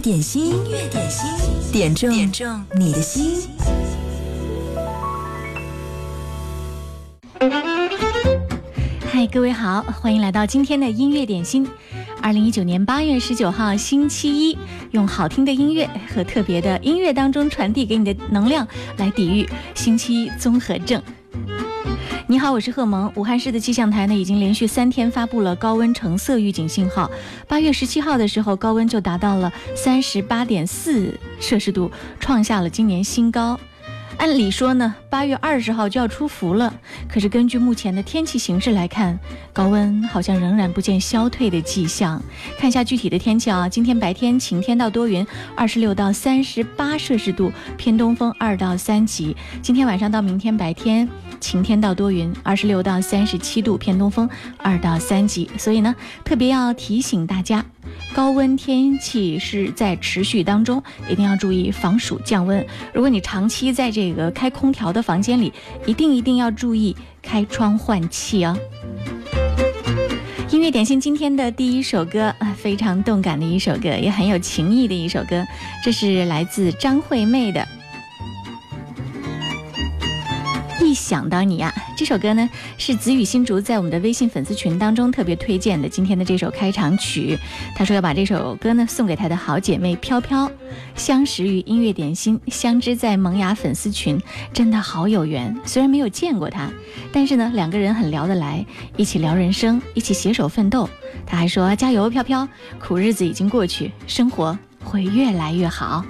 点心，音乐点心，点中点中你的心。嗨，各位好，欢迎来到今天的音乐点心。二零一九年八月十九号星期一，用好听的音乐和特别的音乐当中传递给你的能量，来抵御星期一综合症。你好，我是贺萌。武汉市的气象台呢，已经连续三天发布了高温橙色预警信号。八月十七号的时候，高温就达到了三十八点四摄氏度，创下了今年新高。按理说呢，八月二十号就要出伏了。可是根据目前的天气形势来看，高温好像仍然不见消退的迹象。看一下具体的天气啊，今天白天晴天到多云，二十六到三十八摄氏度，偏东风二到三级。今天晚上到明天白天晴天到多云，二十六到三十七度，偏东风二到三级。所以呢，特别要提醒大家。高温天气是在持续当中，一定要注意防暑降温。如果你长期在这个开空调的房间里，一定一定要注意开窗换气哦。音乐点心今天的第一首歌啊，非常动感的一首歌，也很有情意的一首歌，这是来自张惠妹的。想到你呀，这首歌呢是子雨新竹在我们的微信粉丝群当中特别推荐的。今天的这首开场曲，他说要把这首歌呢送给他的好姐妹飘飘。相识于音乐点心，相知在萌芽粉丝群，真的好有缘。虽然没有见过他，但是呢两个人很聊得来，一起聊人生，一起携手奋斗。他还说加油，飘飘，苦日子已经过去，生活会越来越好。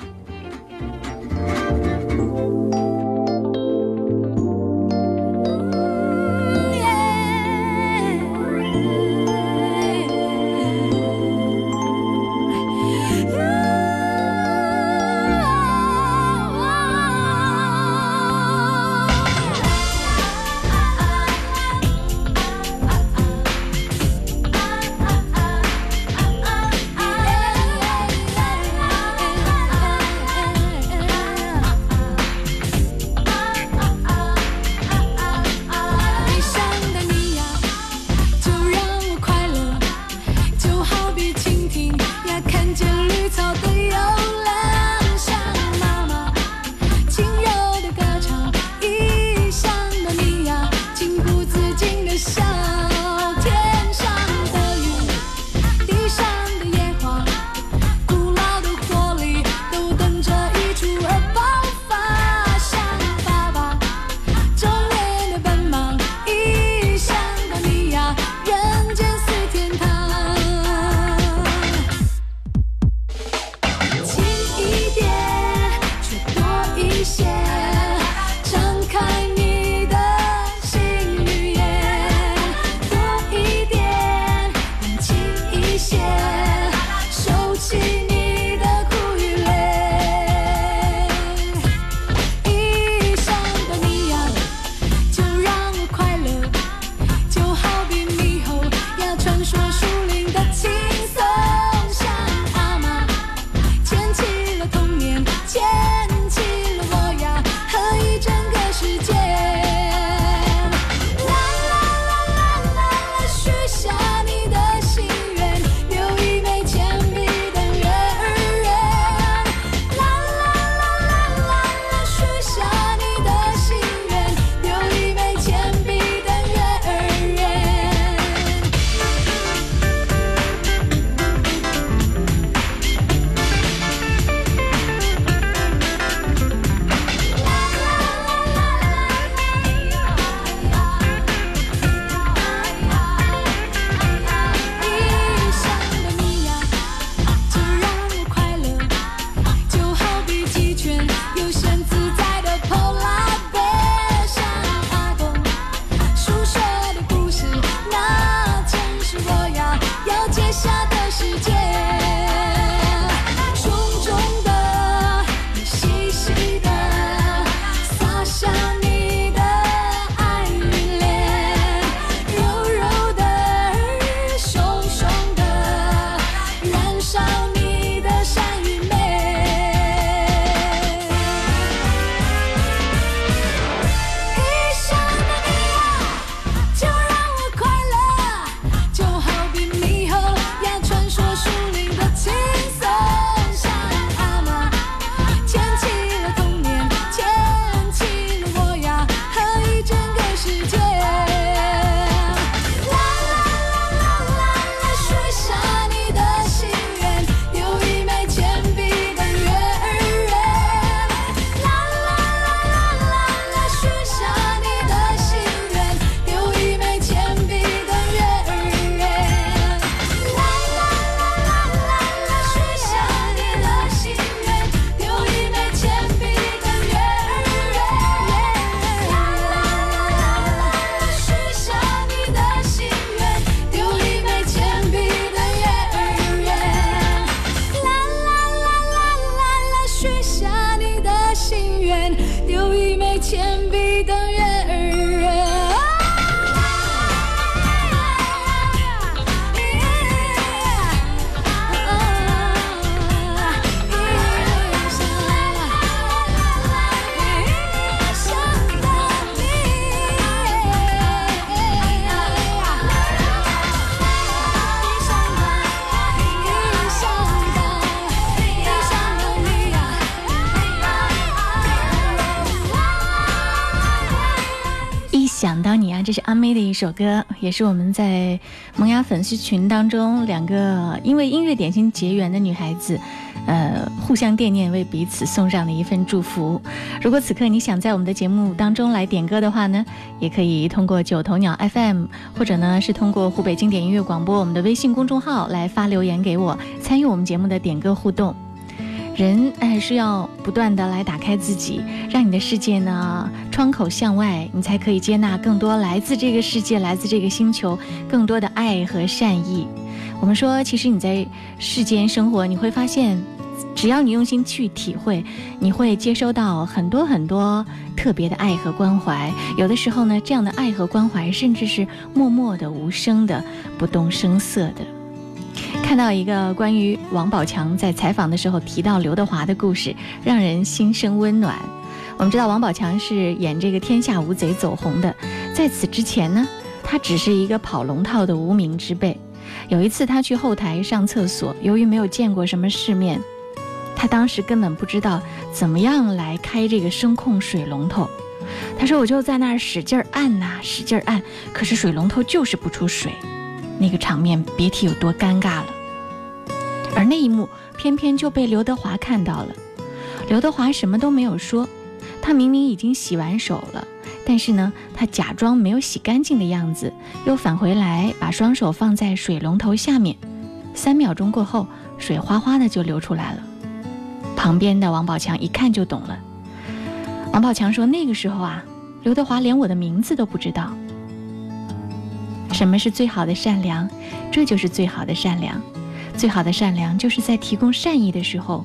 想到你啊这是阿妹的一首歌，也是我们在萌芽粉丝群当中两个因为音乐点心结缘的女孩子，呃，互相惦念，为彼此送上的一份祝福。如果此刻你想在我们的节目当中来点歌的话呢，也可以通过九头鸟 FM，或者呢是通过湖北经典音乐广播我们的微信公众号来发留言给我，参与我们节目的点歌互动。人哎是要不断的来打开自己，让你的世界呢窗口向外，你才可以接纳更多来自这个世界、来自这个星球更多的爱和善意。我们说，其实你在世间生活，你会发现，只要你用心去体会，你会接收到很多很多特别的爱和关怀。有的时候呢，这样的爱和关怀，甚至是默默的、无声的、不动声色的。看到一个关于王宝强在采访的时候提到刘德华的故事，让人心生温暖。我们知道王宝强是演这个《天下无贼》走红的，在此之前呢，他只是一个跑龙套的无名之辈。有一次他去后台上厕所，由于没有见过什么世面，他当时根本不知道怎么样来开这个声控水龙头。他说：“我就在那儿使劲按呐，使劲按，可是水龙头就是不出水，那个场面别提有多尴尬了。”而那一幕偏偏就被刘德华看到了。刘德华什么都没有说，他明明已经洗完手了，但是呢，他假装没有洗干净的样子，又返回来把双手放在水龙头下面。三秒钟过后，水哗哗的就流出来了。旁边的王宝强一看就懂了。王宝强说：“那个时候啊，刘德华连我的名字都不知道。什么是最好的善良？这就是最好的善良。”最好的善良，就是在提供善意的时候，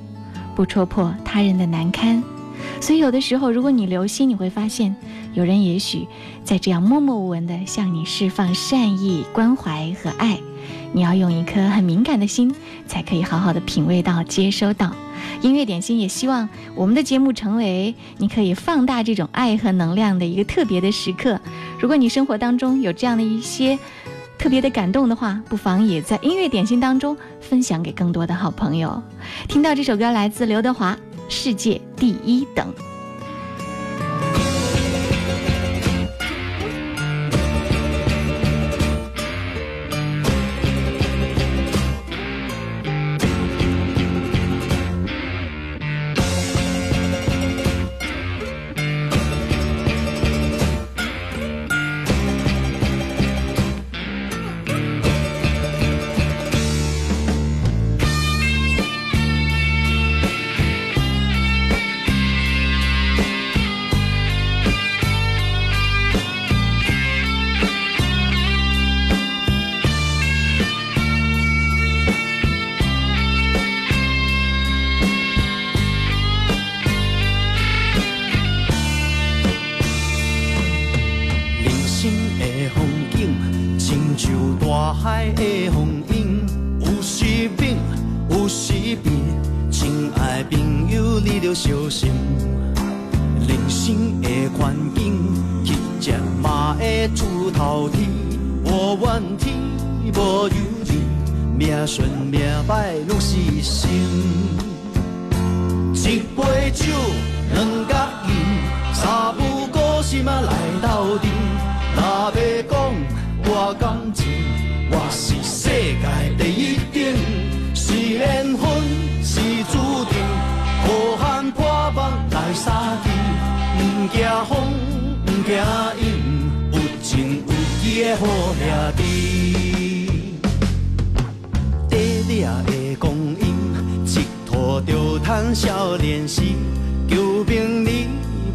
不戳破他人的难堪。所以，有的时候，如果你留心，你会发现，有人也许在这样默默无闻地向你释放善意、关怀和爱。你要用一颗很敏感的心，才可以好好的品味到、接收到。音乐点心也希望我们的节目成为你可以放大这种爱和能量的一个特别的时刻。如果你生活当中有这样的一些，特别的感动的话，不妨也在音乐点心当中分享给更多的好朋友。听到这首歌来自刘德华，《世界第一等》。好兄弟地。灵的光阴一拖就趁少年时求名利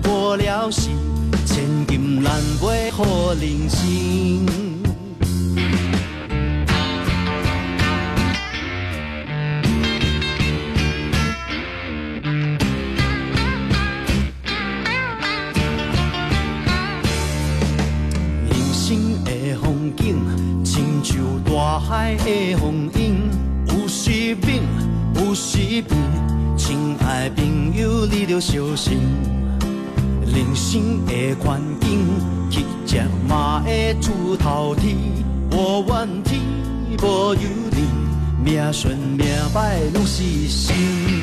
无聊时千金难买好人生。海的风涌，有时猛，有时平。亲爱朋友，你着小心。人生的环境，乞食嘛会出头天。无怨天无尤人，命顺命歹拢是心。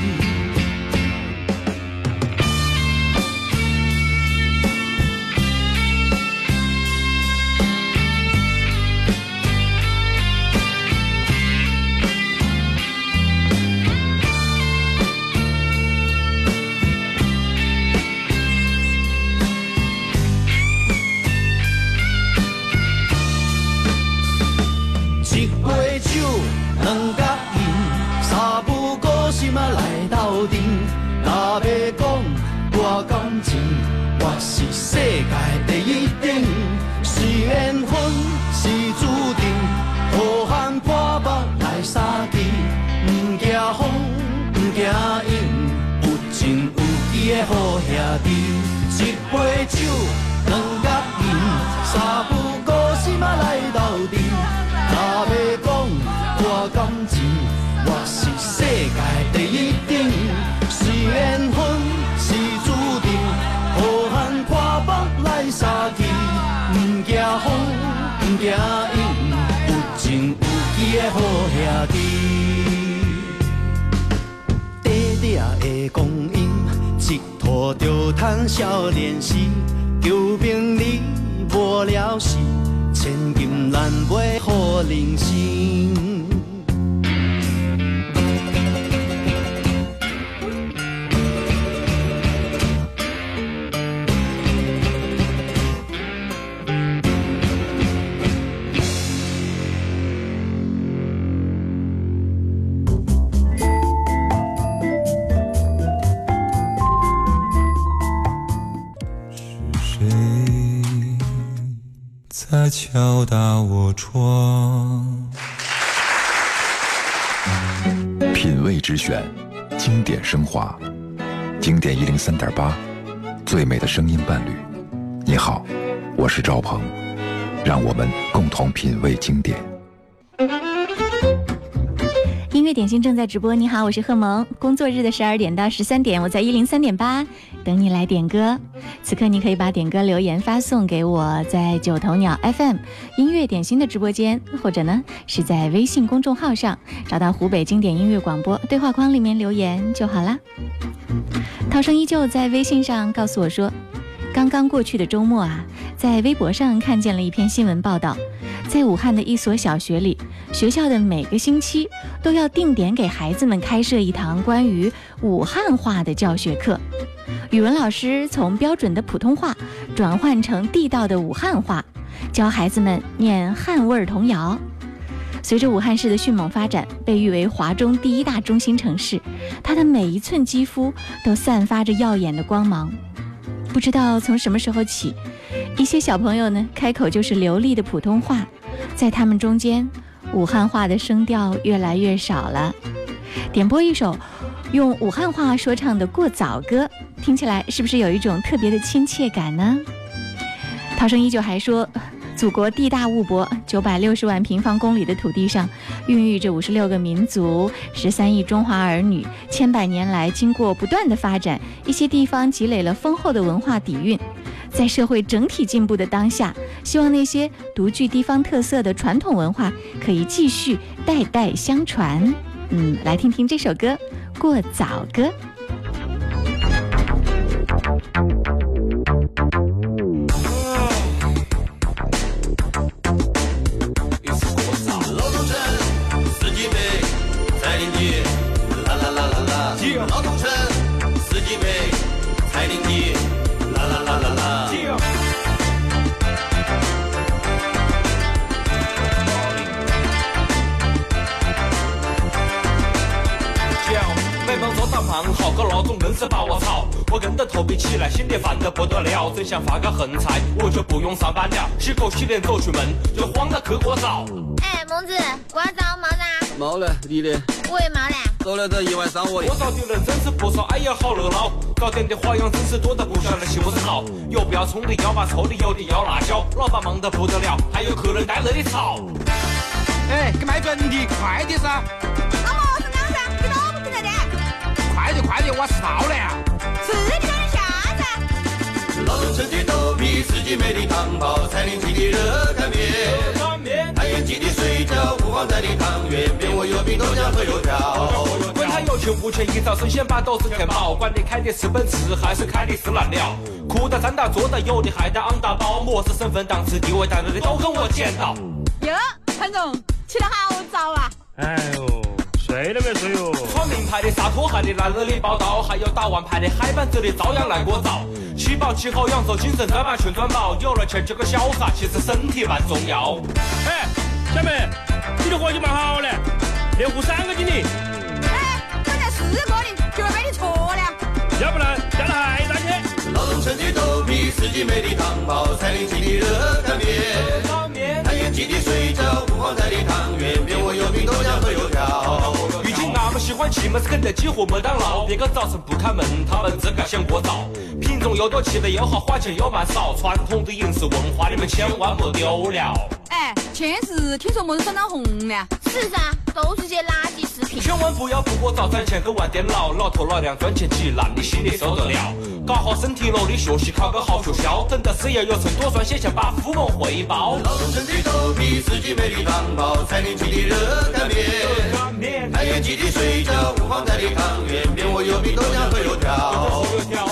少年时，求名利无了时，千金难买好人生。敲打我窗？品味之选，经典升华，经典一零三点八，最美的声音伴侣。你好，我是赵鹏，让我们共同品味经典。音乐点心正在直播，你好，我是贺萌。工作日的十二点到十三点，我在一零三点八等你来点歌。此刻你可以把点歌留言发送给我，在九头鸟 FM 音乐点心的直播间，或者呢是在微信公众号上找到湖北经典音乐广播对话框里面留言就好啦。涛声依旧在微信上告诉我说，刚刚过去的周末啊，在微博上看见了一篇新闻报道，在武汉的一所小学里，学校的每个星期都要定点给孩子们开设一堂关于武汉话的教学课。语文老师从标准的普通话转换成地道的武汉话，教孩子们念汉味儿童谣。随着武汉市的迅猛发展，被誉为华中第一大中心城市，它的每一寸肌肤都散发着耀眼的光芒。不知道从什么时候起，一些小朋友呢开口就是流利的普通话，在他们中间，武汉话的声调越来越少了。点播一首用武汉话说唱的《过早歌》，听起来是不是有一种特别的亲切感呢？涛声依旧还说，祖国地大物博，九百六十万平方公里的土地上，孕育着五十六个民族，十三亿中华儿女。千百年来，经过不断的发展，一些地方积累了丰厚的文化底蕴。在社会整体进步的当下，希望那些独具地方特色的传统文化可以继续代代相传。嗯，来听听这首歌《过早歌》。彩铃笛，啦啦啦啦啦。每逢做早饭，好个那种硬是把我操，我硬得头皮起来，心里烦得不得了，真想发个横财，我就不用上班了，洗口洗脸走出门，就慌到去过早。哎，孟子，过早没噻？冇了，你的我也没嘞。走了这一晚上我的过。早的人真是不少，哎呀好热闹，搞点的花样真是多得不晓得是不是好，有不要葱的，要把臭的，有的要辣椒，老板忙得不得了，还有客人在那里吵。哎，给卖准的，快点噻！阿莫是啷噻？你都不听得的？快点快点，我是到了呀！是你干的啥子？老东城的豆皮，四季梅的汤包，彩铃皮的热干面，干面，太原鸡的水饺，五芳斋的汤圆，面窝油饼豆浆和油条。管他有钱无钱，一早生鲜把都是填饱，管你开的是奔驰还是开的是蓝鸟，裤裆站到坐的有的还带昂大包，么子身份档次地位在那的都跟我捡到。哟，潘总起得好早啊！哎呦，谁都没有哟穿名牌的洒拖鞋的男人的报道还有打完牌的海板子的照样来过早七宝七好养足精神专把全钻饱有了钱就个潇洒其实身体蛮重要。哎小妹你的伙计蛮好嘞连胡三个经理哎刚才四个的就被你戳了要不然下来还天。劳动陈的豆皮四季美丽糖包菜林记的热干面。太原记的水饺，五花菜的汤圆，面我有饼豆浆和油条。如今那么喜欢吃么子肯德基和麦当劳，别个早晨不开门，他们自个想过早。品种又多，吃的又好，花钱又蛮少，传统的饮食文化你们千万莫丢了。哎，前日听说么子酸汤红了？是噻，都是些垃圾食品。千万不要不过早攒钱去玩电脑，老头老娘赚钱急，那你心里受得了？搞好身体喽，你学习考个好学校，等到事业有成，多赚些钱把父母汇报。劳动城的豆皮，四季美丽汤包，才能记的热干面。太原记的水饺，五花菜的汤圆，面我有饼豆浆和油条。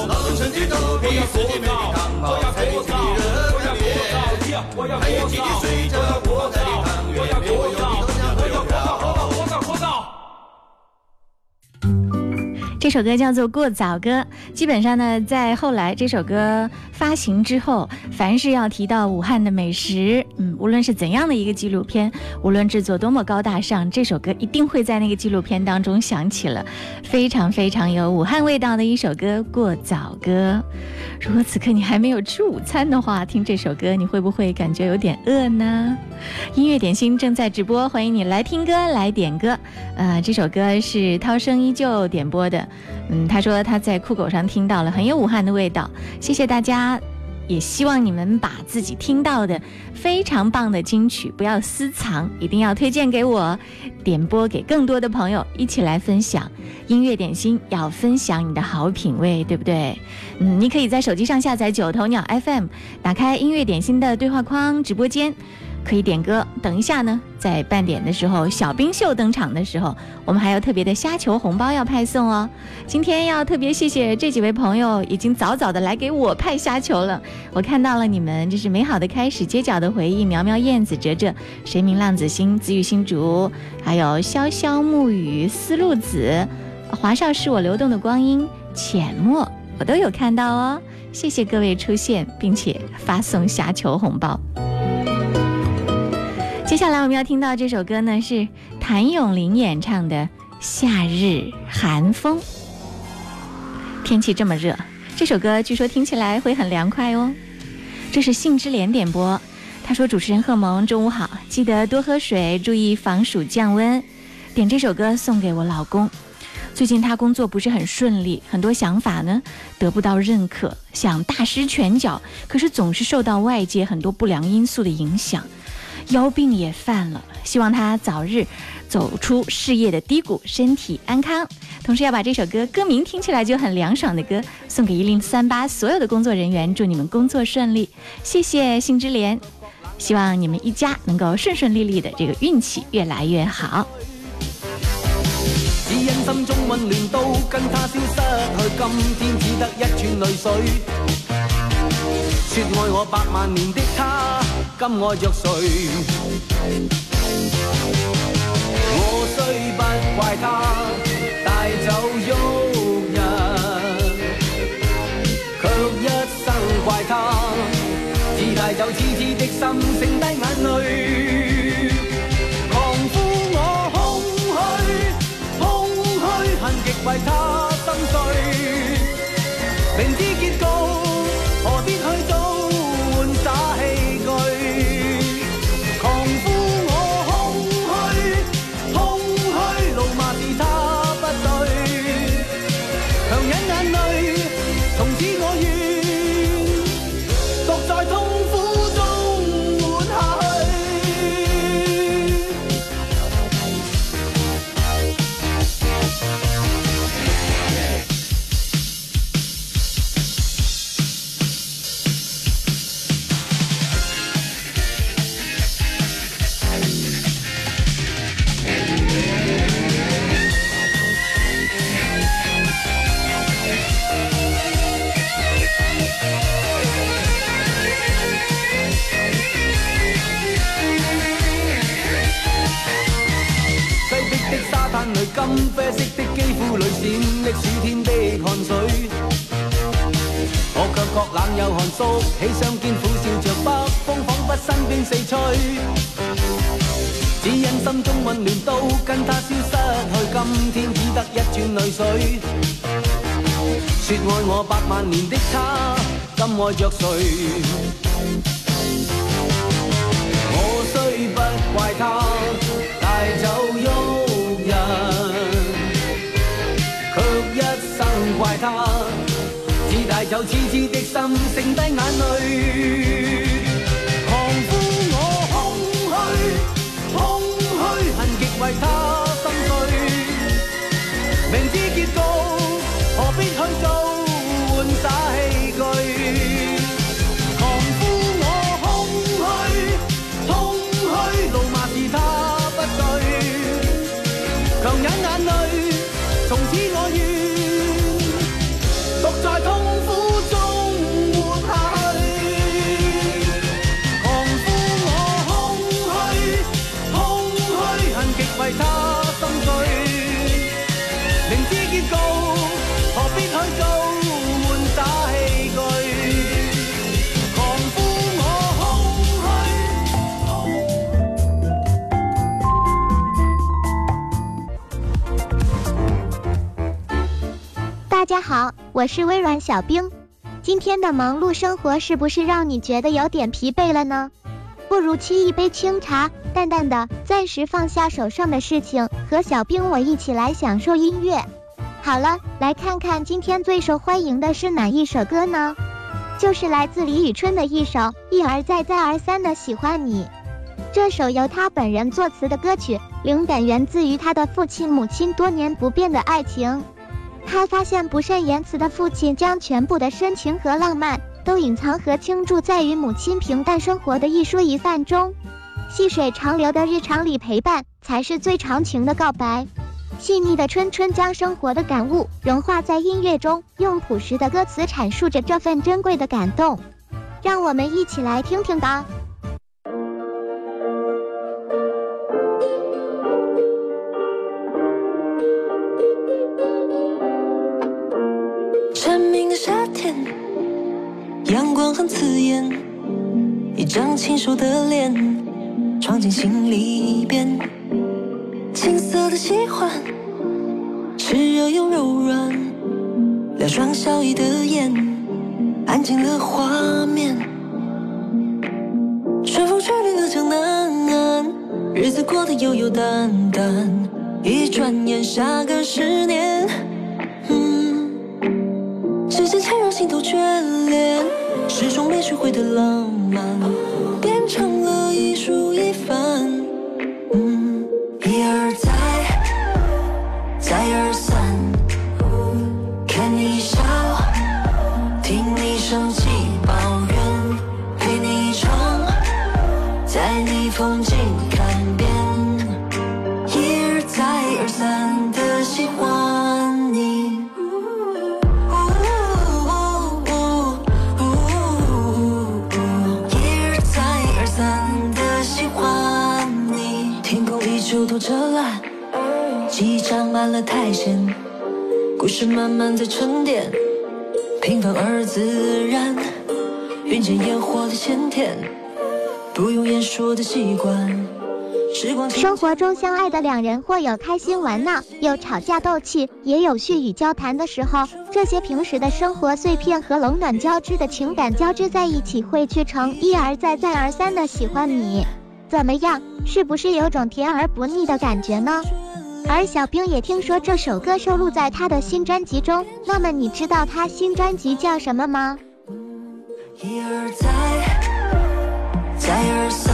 劳动城的豆皮，自己美丽汤包，才能记的热干面。太原记的水饺，五花菜的汤圆，面我有 Thank you. 这首歌叫做《过早歌》，基本上呢，在后来这首歌发行之后，凡是要提到武汉的美食，嗯，无论是怎样的一个纪录片，无论制作多么高大上，这首歌一定会在那个纪录片当中响起了，非常非常有武汉味道的一首歌《过早歌》。如果此刻你还没有吃午餐的话，听这首歌，你会不会感觉有点饿呢？音乐点心正在直播，欢迎你来听歌来点歌。呃，这首歌是涛声依旧点播的。嗯，他说他在酷狗上听到了很有武汉的味道，谢谢大家，也希望你们把自己听到的非常棒的金曲不要私藏，一定要推荐给我，点播给更多的朋友一起来分享。音乐点心要分享你的好品味，对不对？嗯，你可以在手机上下载九头鸟 FM，打开音乐点心的对话框直播间。可以点歌，等一下呢，在半点的时候，小冰秀登场的时候，我们还有特别的虾球红包要派送哦。今天要特别谢谢这几位朋友，已经早早的来给我派虾球了。我看到了你们，这是美好的开始，街角的回忆，苗苗燕子、哲哲、谁明浪子心、子雨新竹，还有潇潇暮雨、思路子、华少是我流动的光阴、浅墨，我都有看到哦。谢谢各位出现，并且发送虾球红包。接下来我们要听到这首歌呢，是谭咏麟演唱的《夏日寒风》。天气这么热，这首歌据说听起来会很凉快哦。这是杏之莲点播，他说：“主持人贺萌，中午好，记得多喝水，注意防暑降温。”点这首歌送给我老公。最近他工作不是很顺利，很多想法呢得不到认可，想大施拳脚，可是总是受到外界很多不良因素的影响。腰病也犯了，希望他早日走出事业的低谷，身体安康。同时要把这首歌歌名听起来就很凉爽的歌送给一零三八所有的工作人员，祝你们工作顺利。谢谢杏之莲，希望你们一家能够顺顺利利的，这个运气越来越好。只因心中温暖都跟他消失去，今天只得一串泪水。说爱我百万年的他，今爱着谁？我虽不怪他带走旭日，却一生怪他只带走痴痴的心，声中温暖都跟他消失去，今天只得一串泪水。说爱我百萬年的他，今爱着谁？我虽不怪他带走玉人，却一生怪他只带走痴痴的心，剩低眼泪。Storytime. 大家好，我是微软小冰。今天的忙碌生活是不是让你觉得有点疲惫了呢？不如沏一杯清茶，淡淡的，暂时放下手上的事情，和小冰我一起来享受音乐。好了，来看看今天最受欢迎的是哪一首歌呢？就是来自李宇春的一首《一而再再而三的喜欢你》。这首由他本人作词的歌曲，灵感源自于他的父亲母亲多年不变的爱情。他发现不善言辞的父亲将全部的深情和浪漫都隐藏和倾注在与母亲平淡生活的一蔬一饭中，细水长流的日常里陪伴才是最长情的告白。细腻的春春将生活的感悟融化在音乐中，用朴实的歌词阐述着这份珍贵的感动。让我们一起来听听吧。阳光很刺眼，一张清瘦的脸，闯进心里边。青涩的喜欢，炽热又柔软，两双笑意的眼，安静了画面。春风吹绿了江南岸，日子过得悠悠淡淡，一转眼下个十年。嗯，时间缠绕心头眷恋，始终没学会的浪漫，变成了一束了苔藓，故事慢慢在沉淀，平凡而自然，云间烟火的鲜甜，不用言说的习惯。时光生活中相爱的两人，或有开心玩闹，有吵架斗气，也有絮语交谈的时候。这些平时的生活碎片和冷暖交织的情感交织在一起，汇聚成一而再再而三的喜欢你。怎么样，是不是有种甜而不腻的感觉呢？而小兵也听说这首歌收录在他的新专辑中，那么你知道他新专辑叫什么吗？一而再，再而三，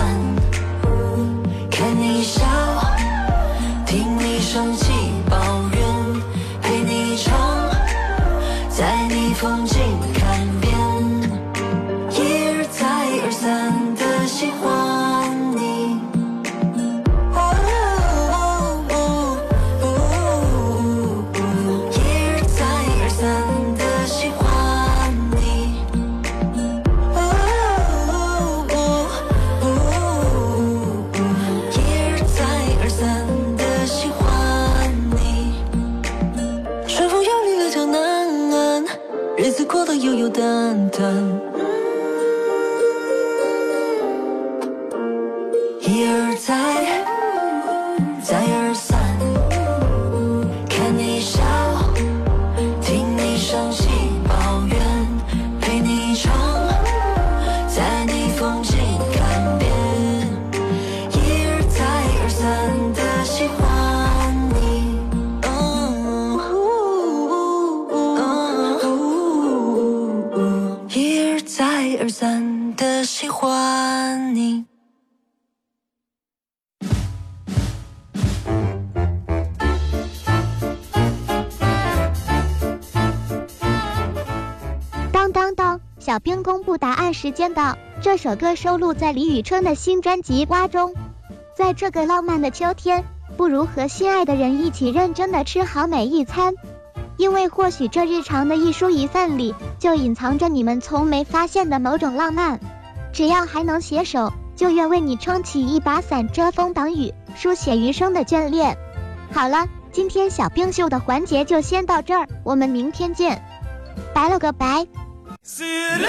时间到。这首歌收录在李宇春的新专辑《蛙》中。在这个浪漫的秋天，不如和心爱的人一起认真的吃好每一餐，因为或许这日常的一蔬一饭里，就隐藏着你们从没发现的某种浪漫。只要还能携手，就愿为你撑起一把伞，遮风挡雨，书写余生的眷恋。好了，今天小冰秀的环节就先到这儿，我们明天见，拜了个拜。死了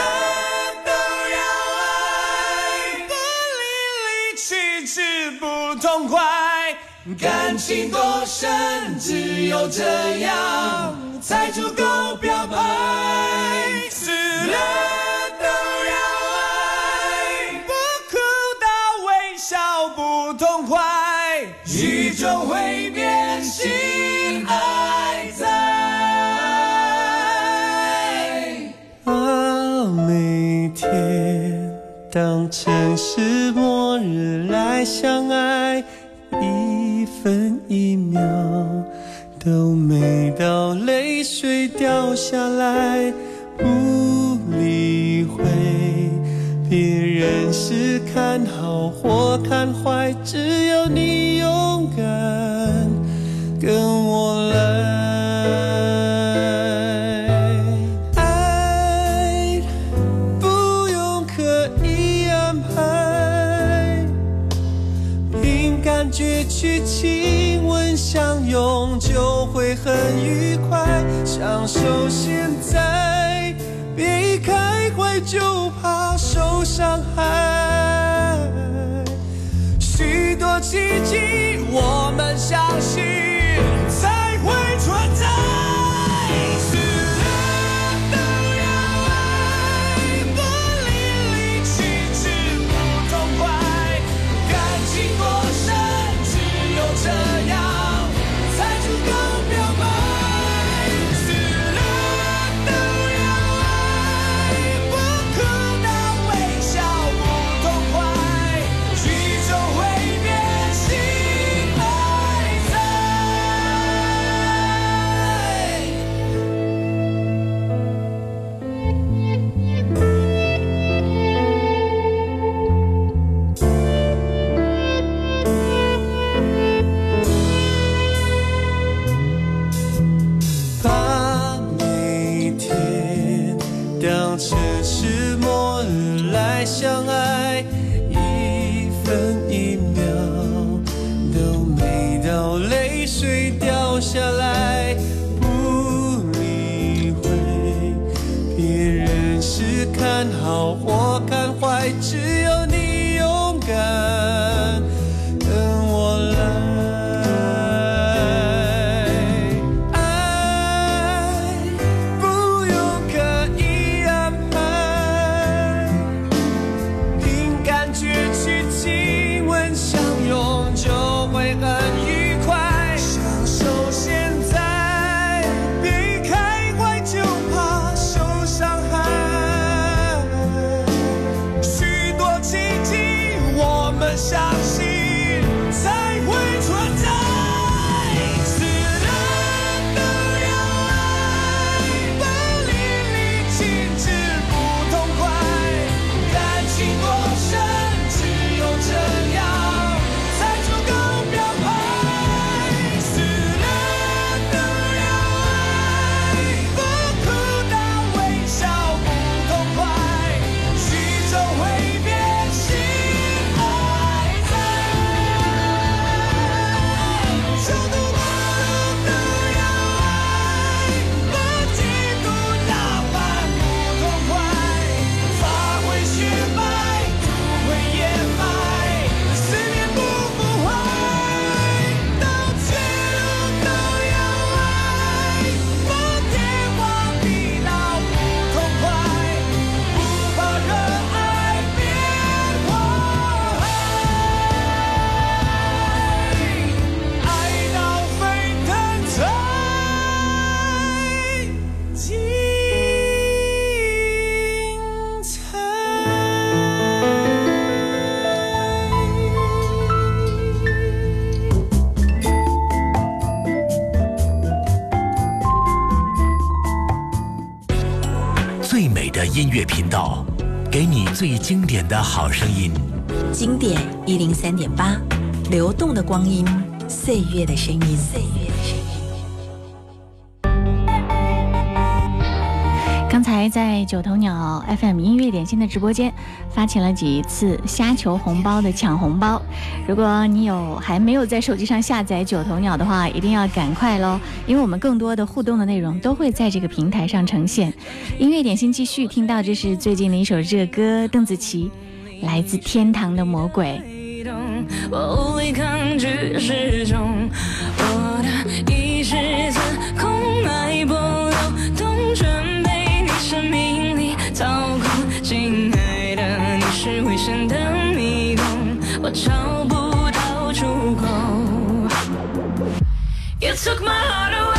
都要爱，不离离去之不痛快，感情多深，只有这样才足够表白。死了都要爱，不哭到微笑不痛快，宇宙会都美到泪水掉下来，不理会。别人是看好或看坏，享受现在，别一开怀就怕受伤害。许多奇迹，我们相信最经典的好声音。经典一零三点八，流动的光阴，岁月的声音。岁月的声音。刚才在九头鸟 FM 音乐点心的直播间发起了几次虾球红包的抢红包，如果你有还没有在手机上下载九头鸟的话，一定要赶快喽，因为我们更多的互动的内容都会在这个平台上呈现。音乐点心继续听到，这是最近的一首热歌，邓紫棋《来自天堂的魔鬼》。我无力抗拒时钟，You took my heart away.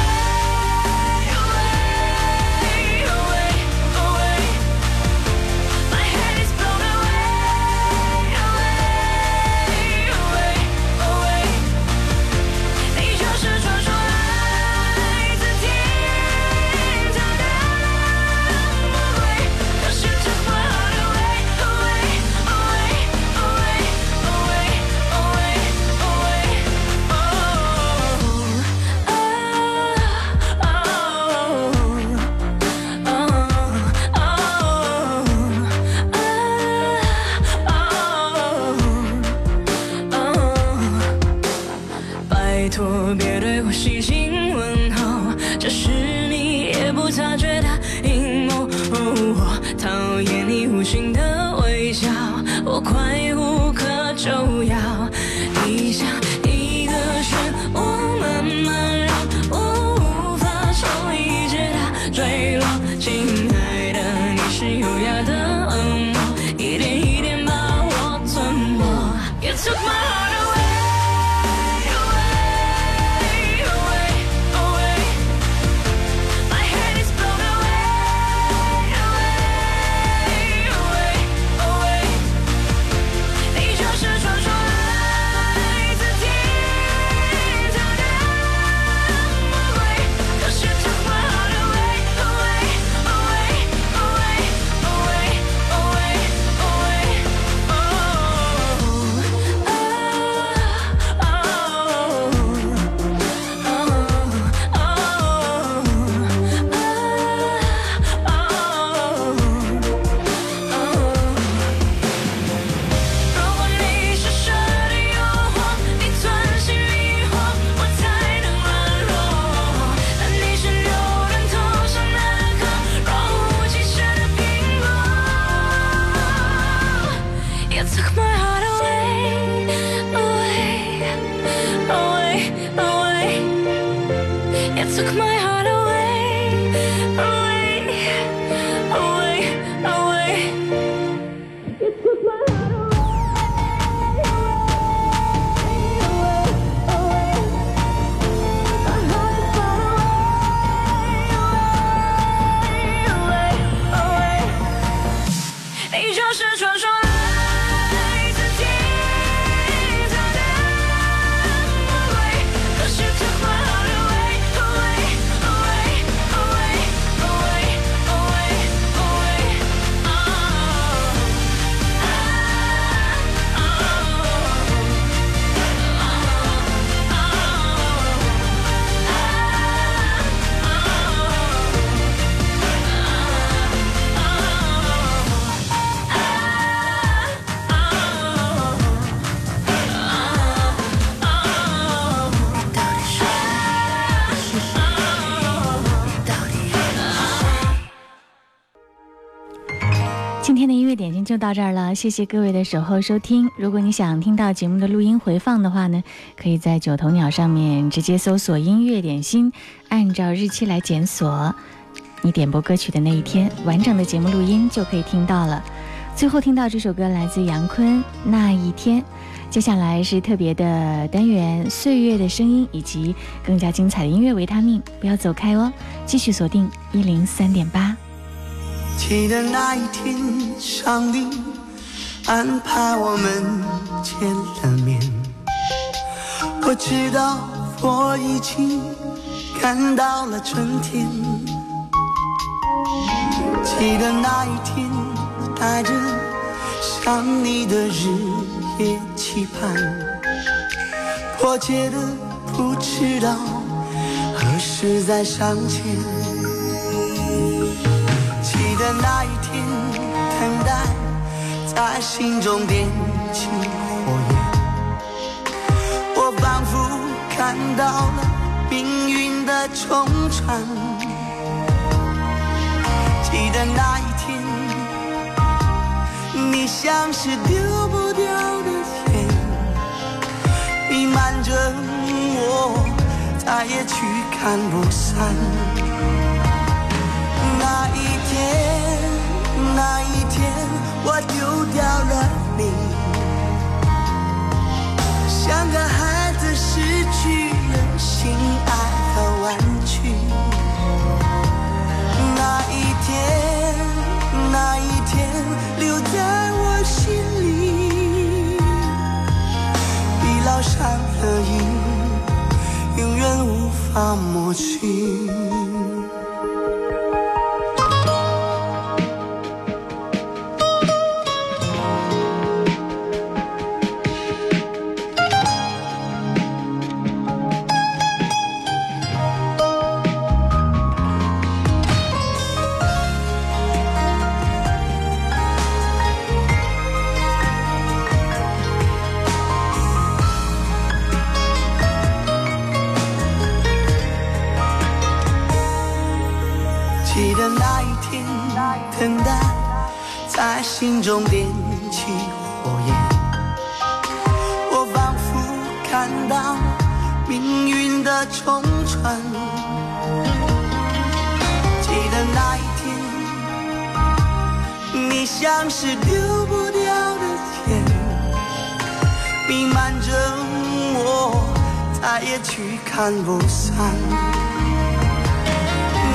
到这儿了，谢谢各位的守候收听。如果你想听到节目的录音回放的话呢，可以在九头鸟上面直接搜索“音乐点心”，按照日期来检索，你点播歌曲的那一天，完整的节目录音就可以听到了。最后听到这首歌来自杨坤《那一天》，接下来是特别的单元《岁月的声音》，以及更加精彩的音乐维他命，不要走开哦，继续锁定一零三点八。记得那一天，上帝安排我们见了面。我知道我已经看到了春天。记得那一天，带着想你的日夜期盼，迫切的不知道何时再相见。的那一天，等待在心中点起火焰，我仿佛看到了命运的冲穿。记得那一天，你像是丢不掉的烟，弥漫着我，再也驱赶不散。那一天，那一天，我丢掉了你，像个孩子失去了心爱的玩具。那一天，那一天，留在我心里，已烙上了印，永远无法抹去。驱赶不散。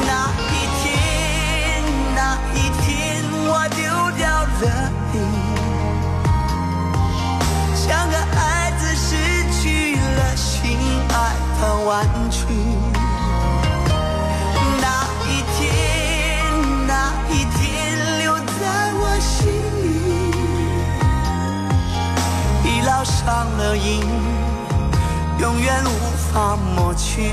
那一天，那一天，我丢掉了你，像个孩子失去了心爱的玩具。那一天，那一天，留在我心里，已烙上了印，永远无法抹去。